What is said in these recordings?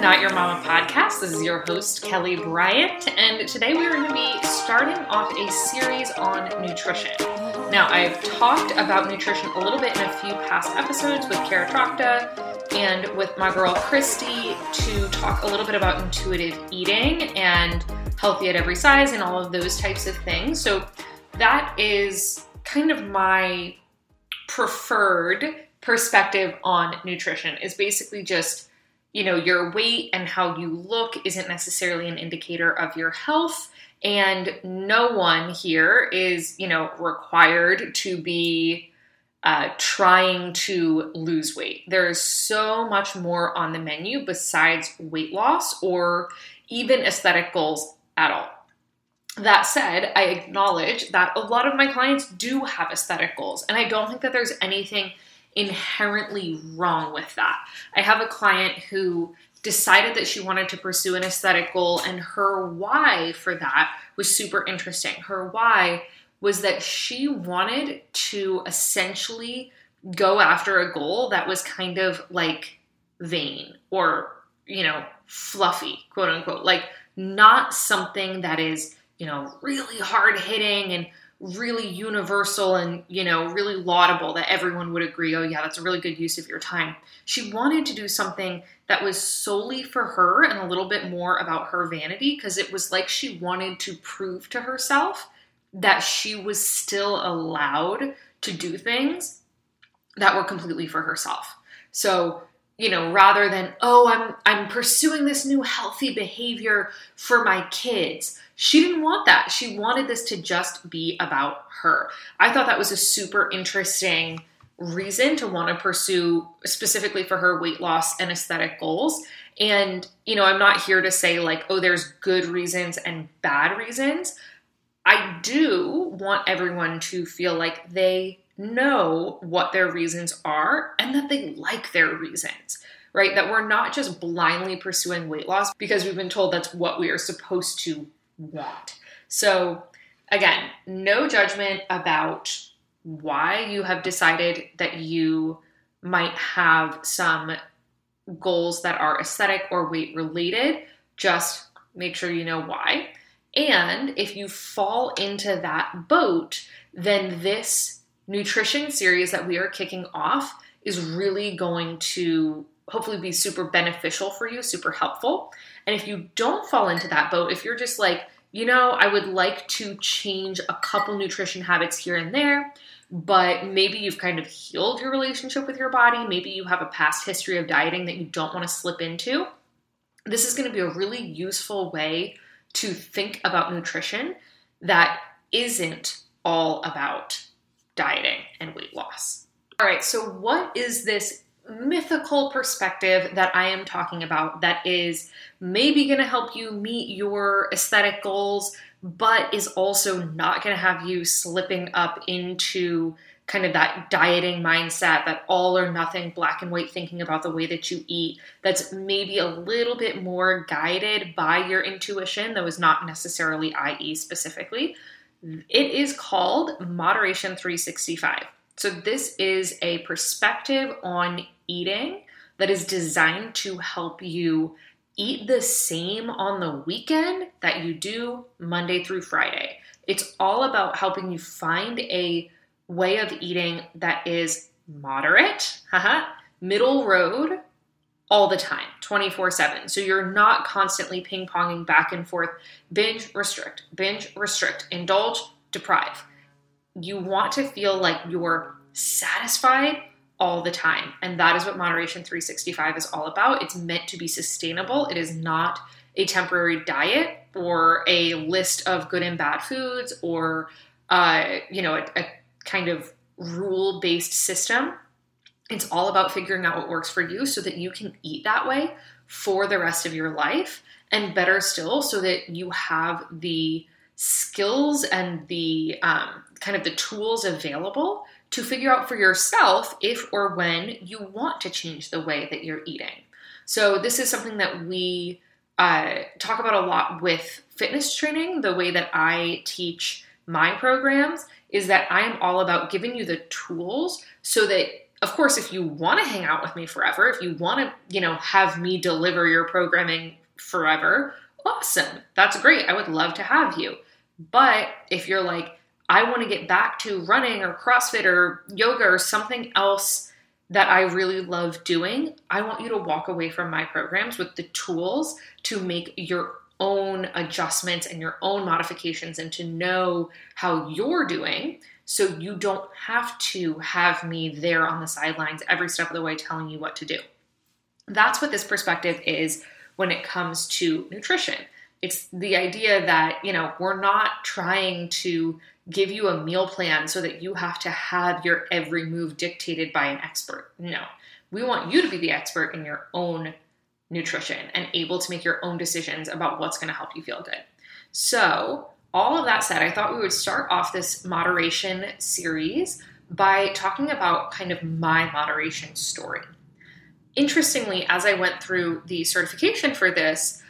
Not Your Mama podcast. This is your host, Kelly Bryant, and today we are going to be starting off a series on nutrition. Now, I've talked about nutrition a little bit in a few past episodes with Kara Trachta and with my girl Christy to talk a little bit about intuitive eating and healthy at every size and all of those types of things. So, that is kind of my preferred perspective on nutrition is basically just you know your weight and how you look isn't necessarily an indicator of your health. And no one here is you know required to be uh, trying to lose weight. There is so much more on the menu besides weight loss or even aesthetic goals at all. That said, I acknowledge that a lot of my clients do have aesthetic goals, and I don't think that there's anything inherently wrong with that. I have a client who decided that she wanted to pursue an aesthetic goal, and her why for that was super interesting. Her why was that she wanted to essentially go after a goal that was kind of like vain or, you know, fluffy, quote unquote, like not something that is you know, really hard hitting and really universal and, you know, really laudable that everyone would agree, oh, yeah, that's a really good use of your time. She wanted to do something that was solely for her and a little bit more about her vanity because it was like she wanted to prove to herself that she was still allowed to do things that were completely for herself. So, you know, rather than, oh, I'm I'm pursuing this new healthy behavior for my kids. She didn't want that. She wanted this to just be about her. I thought that was a super interesting reason to want to pursue specifically for her weight loss and aesthetic goals. And, you know, I'm not here to say like, oh, there's good reasons and bad reasons. I do want everyone to feel like they know what their reasons are and that they like their reasons, right? That we're not just blindly pursuing weight loss because we've been told that's what we are supposed to want. So, again, no judgment about why you have decided that you might have some goals that are aesthetic or weight related. Just make sure you know why. And if you fall into that boat, then this nutrition series that we are kicking off is really going to hopefully be super beneficial for you, super helpful. And if you don't fall into that boat, if you're just like, you know, I would like to change a couple nutrition habits here and there, but maybe you've kind of healed your relationship with your body, maybe you have a past history of dieting that you don't want to slip into, this is going to be a really useful way to think about nutrition that isn't all about dieting and weight loss. All right, so what is this mythical perspective that I am talking about that is maybe going to help you meet your aesthetic goals, but is also not going to have you slipping up into kind of that dieting mindset, that all or nothing black and white thinking about the way that you eat, that's maybe a little bit more guided by your intuition, that was not necessarily IE specifically. It is called Moderation 365. So, this is a perspective on eating that is designed to help you eat the same on the weekend that you do Monday through Friday. It's all about helping you find a way of eating that is moderate, haha, middle road, all the time, 24 7. So you're not constantly ping ponging back and forth, binge, restrict, binge, restrict, indulge, deprive. You want to feel like you're satisfied all the time. And that is what Moderation 365 is all about. It's meant to be sustainable, it is not a temporary diet or a list of good and bad foods or, uh, you know, a, a kind of rule based system it's all about figuring out what works for you so that you can eat that way for the rest of your life. And better still, so that you have the skills and the um, kind of the tools available to figure out for yourself if or when you want to change the way that you're eating. So, this is something that we uh, talk about a lot with fitness training. The way that I teach my programs is that I am all about giving you the tools so that of course, if you want to hang out with me forever, if you want to, you know, have me deliver your programming forever, awesome. That's great. I would love to have you. But if you're like, I want to get back to running or CrossFit or yoga or something else that I really love doing, I want you to walk away from my programs with the tools to make your own adjustments and your own modifications and to know how you're doing so you don't have to have me there on the sidelines every step of the way telling you what to do. That's what this perspective is when it comes to nutrition. It's the idea that, you know, we're not trying to give you a meal plan so that you have to have your every move dictated by an expert. No. We want you to be the expert in your own nutrition and able to make your own decisions about what's going to help you feel good. So, all of that said, I thought we would start off this moderation series by talking about kind of my moderation story. Interestingly, as I went through the certification for this,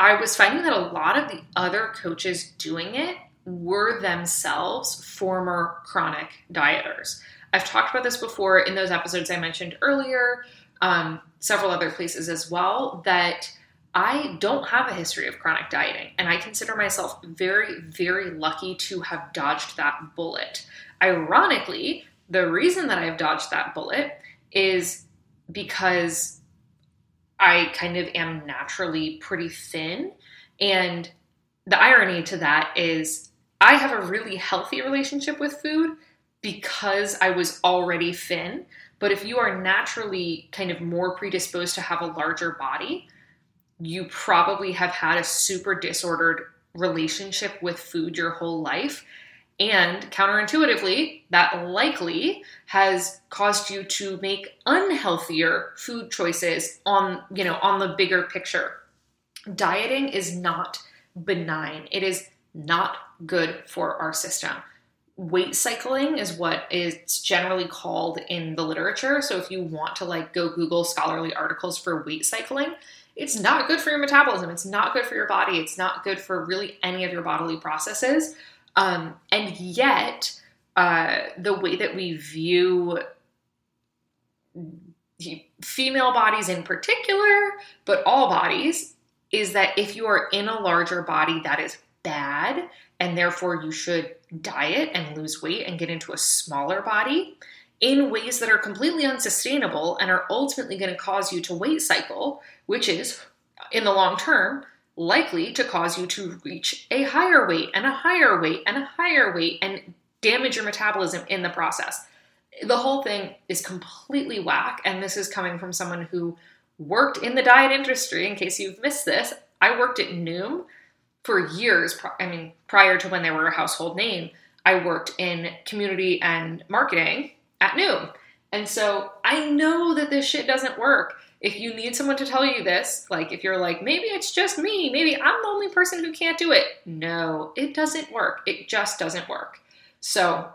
I was finding that a lot of the other coaches doing it were themselves former chronic dieters. I've talked about this before in those episodes I mentioned earlier, um, several other places as well, that I don't have a history of chronic dieting, and I consider myself very, very lucky to have dodged that bullet. Ironically, the reason that I've dodged that bullet is because I kind of am naturally pretty thin. And the irony to that is I have a really healthy relationship with food because I was already thin. But if you are naturally kind of more predisposed to have a larger body, you probably have had a super disordered relationship with food your whole life. And counterintuitively, that likely has caused you to make unhealthier food choices on, you know, on the bigger picture. Dieting is not benign. It is not good for our system. Weight cycling is what is generally called in the literature. So if you want to like go Google scholarly articles for weight cycling, it's not good for your metabolism. It's not good for your body. It's not good for really any of your bodily processes. Um, and yet, uh, the way that we view female bodies in particular, but all bodies, is that if you are in a larger body, that is bad, and therefore you should diet and lose weight and get into a smaller body in ways that are completely unsustainable and are ultimately going to cause you to weight cycle, which is, in the long term, likely to cause you to reach a higher weight and a higher weight and a higher weight and damage your metabolism in the process. The whole thing is completely whack, and this is coming from someone who worked in the diet industry. In case you've missed this, I worked at Noom for years. I mean, prior to when they were a household name, I worked in community and marketing at Noom. And so I know that this shit doesn't work. If you need someone to tell you this, like if you're like, maybe it's just me, maybe I'm the only person who can't do it. No, it doesn't work. It just doesn't work. So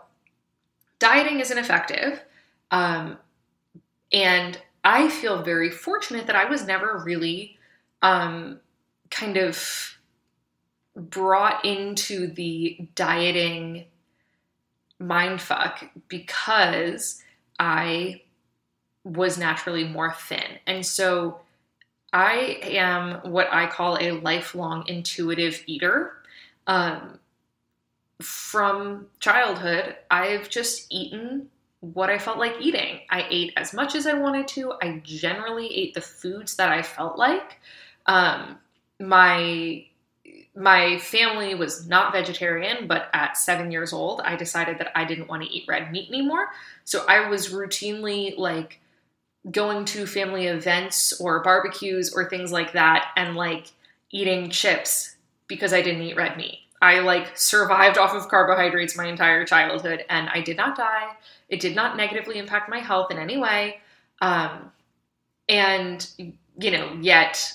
dieting isn't effective. Um, and I feel very fortunate that I was never really um, kind of brought into the dieting mindfuck because I was naturally more thin. And so I am what I call a lifelong intuitive eater. Um, from childhood, I've just eaten what I felt like eating. I ate as much as I wanted to. I generally ate the foods that I felt like. Um, my my family was not vegetarian, but at seven years old, I decided that I didn't want to eat red meat anymore. So I was routinely like going to family events or barbecues or things like that and like eating chips because I didn't eat red meat. I like survived off of carbohydrates my entire childhood and I did not die. It did not negatively impact my health in any way. Um, and, you know, yet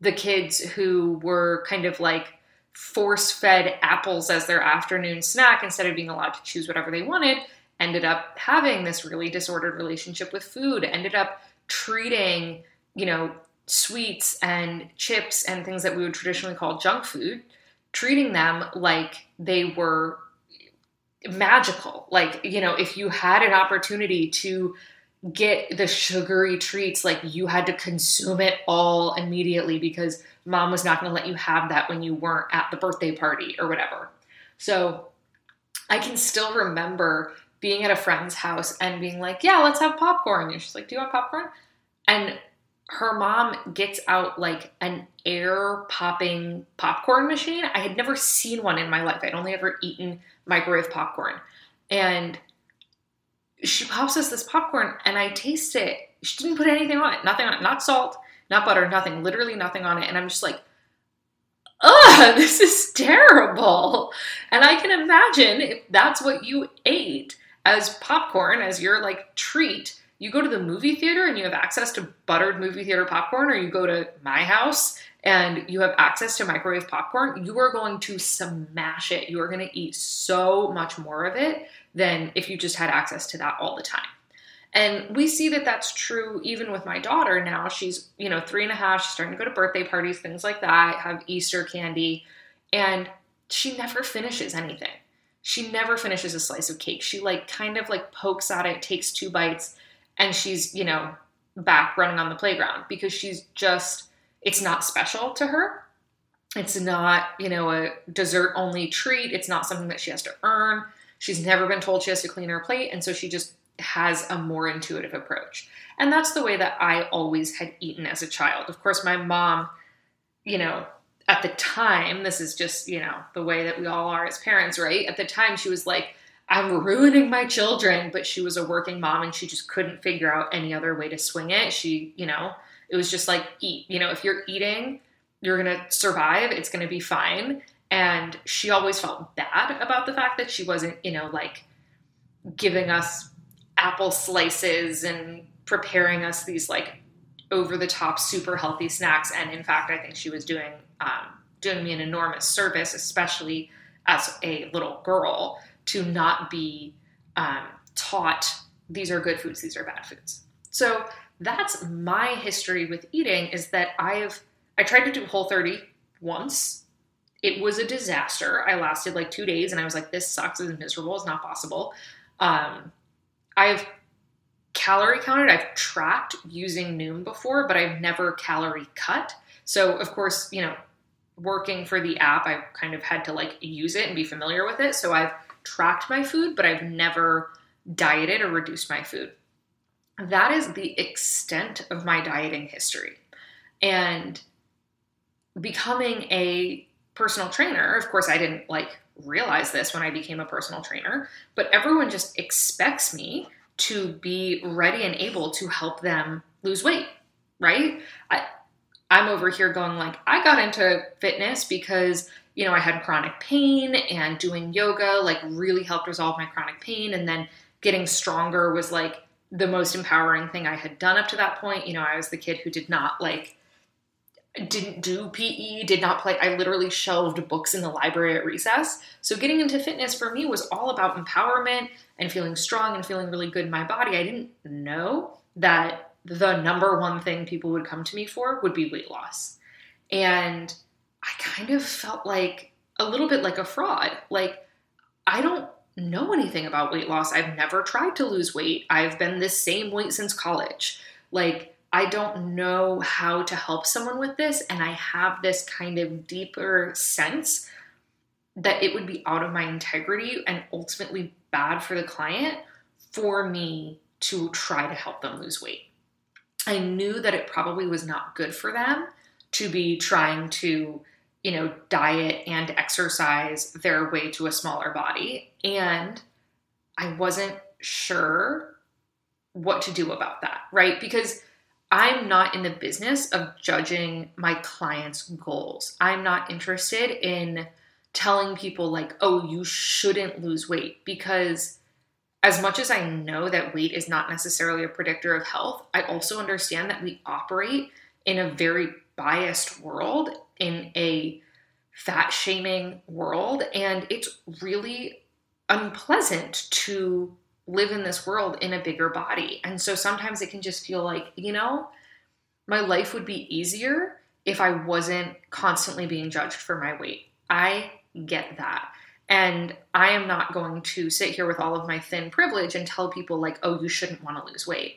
the kids who were kind of like force fed apples as their afternoon snack instead of being allowed to choose whatever they wanted ended up having this really disordered relationship with food ended up treating you know sweets and chips and things that we would traditionally call junk food treating them like they were magical. Like, you know, if you had an opportunity to get the sugary treats, like you had to consume it all immediately because mom was not going to let you have that when you weren't at the birthday party or whatever. So I can still remember being at a friend's house and being like, yeah, let's have popcorn. And she's like, do you want popcorn? And her mom gets out like an air popping popcorn machine. I had never seen one in my life. I'd only ever eaten microwave popcorn. And she pops us this popcorn and I taste it. She didn't put anything on it, nothing on it, not salt, not butter, nothing, literally nothing on it. And I'm just like, ugh, this is terrible. And I can imagine if that's what you ate as popcorn, as your like treat, you go to the movie theater and you have access to buttered movie theater popcorn, or you go to my house and you have access to microwave popcorn, you are going to smash it. You are going to eat so much more of it than if you just had access to that all the time. And we see that that's true even with my daughter now. She's, you know, three and a half. She's starting to go to birthday parties, things like that, have Easter candy, and she never finishes anything. She never finishes a slice of cake. She like kind of like pokes at it, takes two bites, and she's, you know, back running on the playground because she's just, it's not special to her. It's not, you know, a dessert only treat. It's not something that she has to earn. She's never been told she has to clean her plate. And so she just has a more intuitive approach. And that's the way that I always had eaten as a child. Of course, my mom, you know, at the time, this is just, you know, the way that we all are as parents, right? At the time, she was like, I'm ruining my children. But she was a working mom and she just couldn't figure out any other way to swing it. She, you know, it was just like, eat. You know, if you're eating, you're going to survive, it's going to be fine. And she always felt bad about the fact that she wasn't, you know, like giving us apple slices and preparing us these like over the top super healthy snacks. And in fact, I think she was doing um, doing me an enormous service, especially as a little girl, to not be um, taught these are good foods, these are bad foods. So that's my history with eating is that I've I tried to do whole 30 once. It was a disaster. I lasted like two days and I was like, this sucks, this is miserable, it's not possible. Um, I've calorie counted, I've tracked using Noom before, but I've never calorie cut. So of course, you know, working for the app, I kind of had to like use it and be familiar with it. So I've tracked my food, but I've never dieted or reduced my food. That is the extent of my dieting history. And becoming a personal trainer, of course, I didn't like realize this when I became a personal trainer, but everyone just expects me to be ready and able to help them lose weight, right? I, I'm over here going like, I got into fitness because you know, I had chronic pain and doing yoga like really helped resolve my chronic pain. And then getting stronger was like the most empowering thing I had done up to that point. You know, I was the kid who did not like, didn't do PE, did not play. I literally shelved books in the library at recess. So getting into fitness for me was all about empowerment and feeling strong and feeling really good in my body. I didn't know that the number one thing people would come to me for would be weight loss. And I kind of felt like a little bit like a fraud. Like, I don't know anything about weight loss. I've never tried to lose weight. I've been this same weight since college. Like, I don't know how to help someone with this. And I have this kind of deeper sense that it would be out of my integrity and ultimately bad for the client for me to try to help them lose weight. I knew that it probably was not good for them to be trying to you know, diet and exercise their way to a smaller body. And I wasn't sure what to do about that, right? Because I'm not in the business of judging my clients' goals. I'm not interested in telling people, like, oh, you shouldn't lose weight because as much as I know that weight is not necessarily a predictor of health, I also understand that we operate in a very biased world in a fat shaming world. And it's really unpleasant to live in this world in a bigger body. And so sometimes it can just feel like, you know, my life would be easier if I wasn't constantly being judged for my weight. I get that. And I am not going to sit here with all of my thin privilege and tell people, like, oh, you shouldn't want to lose weight.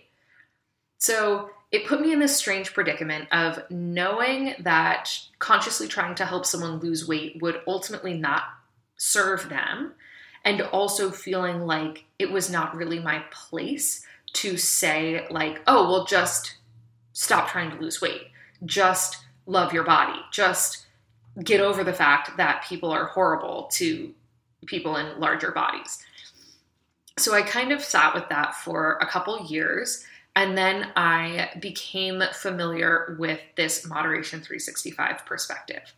So it put me in this strange predicament of knowing that consciously trying to help someone lose weight would ultimately not serve them, and also feeling like it was not really my place to say, like, oh, well, just stop trying to lose weight, just love your body, just get over the fact that people are horrible to people in larger bodies. So I kind of sat with that for a couple years. And then I became familiar with this Moderation 365 perspective.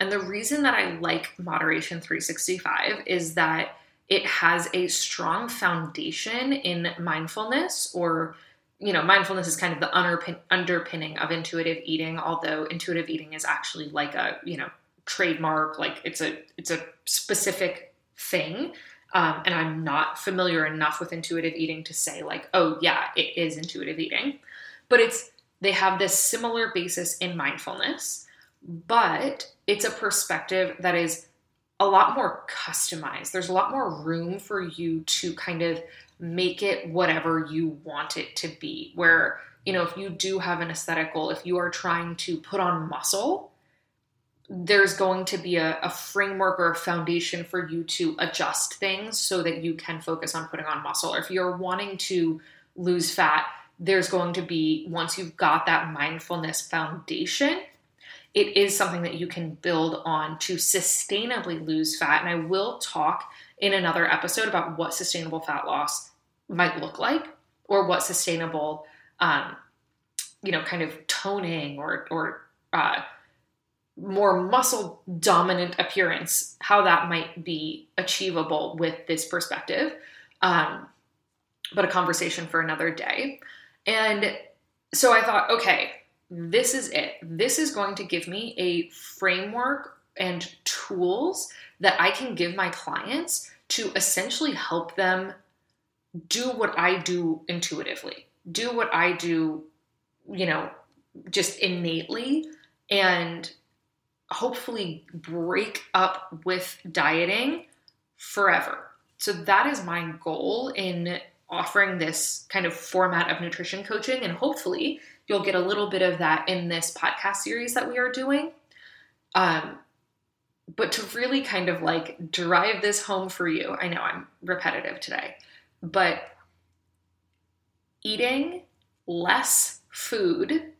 And the reason that I like Moderation 365 is that it has a strong foundation in mindfulness or you know mindfulness is kind of the underpin- underpinning of intuitive eating although intuitive eating is actually like a you know trademark like it's a it's a specific thing. Um, and i'm not familiar enough with intuitive eating to say like oh yeah it is intuitive eating. But it's they have this similar basis in mindfulness but it's a perspective that is a lot more customized there's a lot more room for you to kind of make it whatever you want it to be where you know if you do have an aesthetic goal if you are trying to put on muscle there's going to be a, a, framework or a foundation for you to adjust things so that you can focus on putting on muscle. Or if you're wanting to lose fat, there's going to be, once you've got that mindfulness foundation, it is something that you can build on to sustainably lose fat. And I will talk in another episode about what sustainable fat loss might look like or what sustainable, um, you know, kind of toning or, or, uh, more muscle dominant appearance, how that might be achievable with this perspective. Um, but a conversation for another day. And so I thought, okay, this is it. This is going to give me a framework and tools that I can give my clients to essentially help them do what I do intuitively, do what I do, you know, just innately and hopefully break up with dieting forever. So that is my goal in offering this kind of format of nutrition coaching. And hopefully, you'll get a little bit of that in this podcast series that we are doing. Um, but to really kind of like drive this home for you, I know I'm repetitive today, but eating less food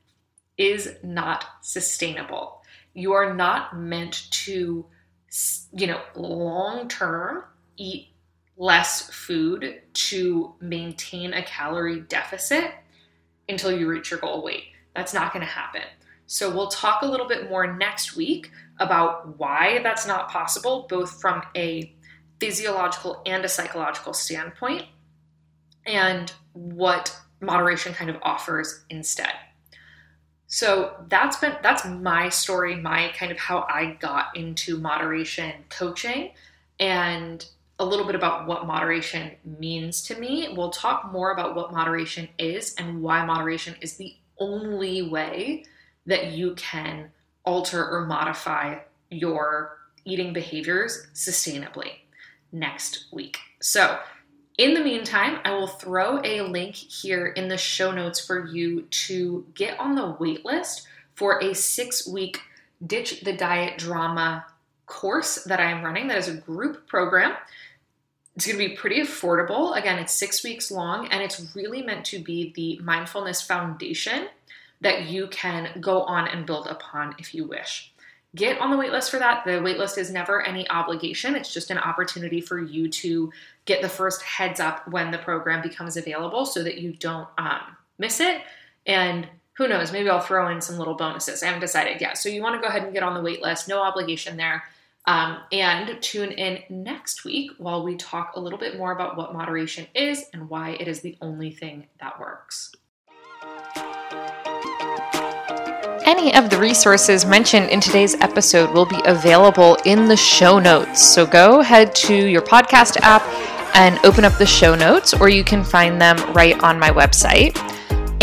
is not sustainable you are not meant to, you know, long term eat less food to maintain a calorie deficit until you reach your goal weight. That's not going to happen. So, we'll talk a little bit more next week about why that's not possible, both from a physiological and a psychological standpoint, and what moderation kind of offers instead. So that's been that's my story, my kind of how I got into moderation coaching and a little bit about what moderation means to me. We'll talk more about what moderation is and why moderation is the only way that you can alter or modify your eating behaviors sustainably next week. So, in the meantime, I will throw a link here in the show notes for you to get on the waitlist for a six week Ditch the Diet Drama course that I am running. That is a group program. It's going to be pretty affordable. Again, it's six weeks long, and it's really meant to be the mindfulness foundation that you can go on and build upon if you wish get on the waitlist for that. The waitlist is never any obligation, it's just an opportunity for you to get the first heads up when the program becomes available so that you don't um, miss it. And who knows, maybe I'll throw in some little bonuses. I haven't decided yet. So you want to go ahead and get on the waitlist, no obligation there. Um, and tune in next week while we talk a little bit more about what moderation is and why it is the only thing that works. Any of the resources mentioned in today's episode will be available in the show notes. So go head to your podcast app and open up the show notes, or you can find them right on my website.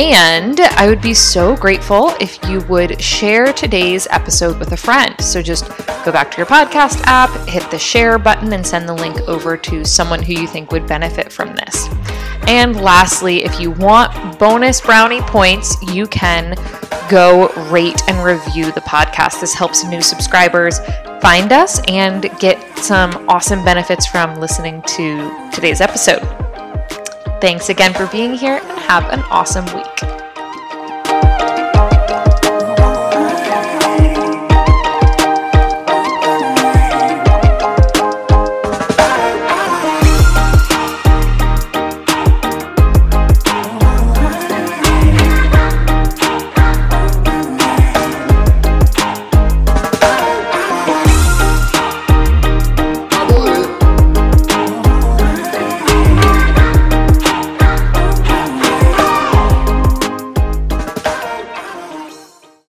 And I would be so grateful if you would share today's episode with a friend. So just go back to your podcast app, hit the share button, and send the link over to someone who you think would benefit from this. And lastly, if you want bonus brownie points, you can go rate and review the podcast. This helps new subscribers find us and get some awesome benefits from listening to today's episode. Thanks again for being here and have an awesome week.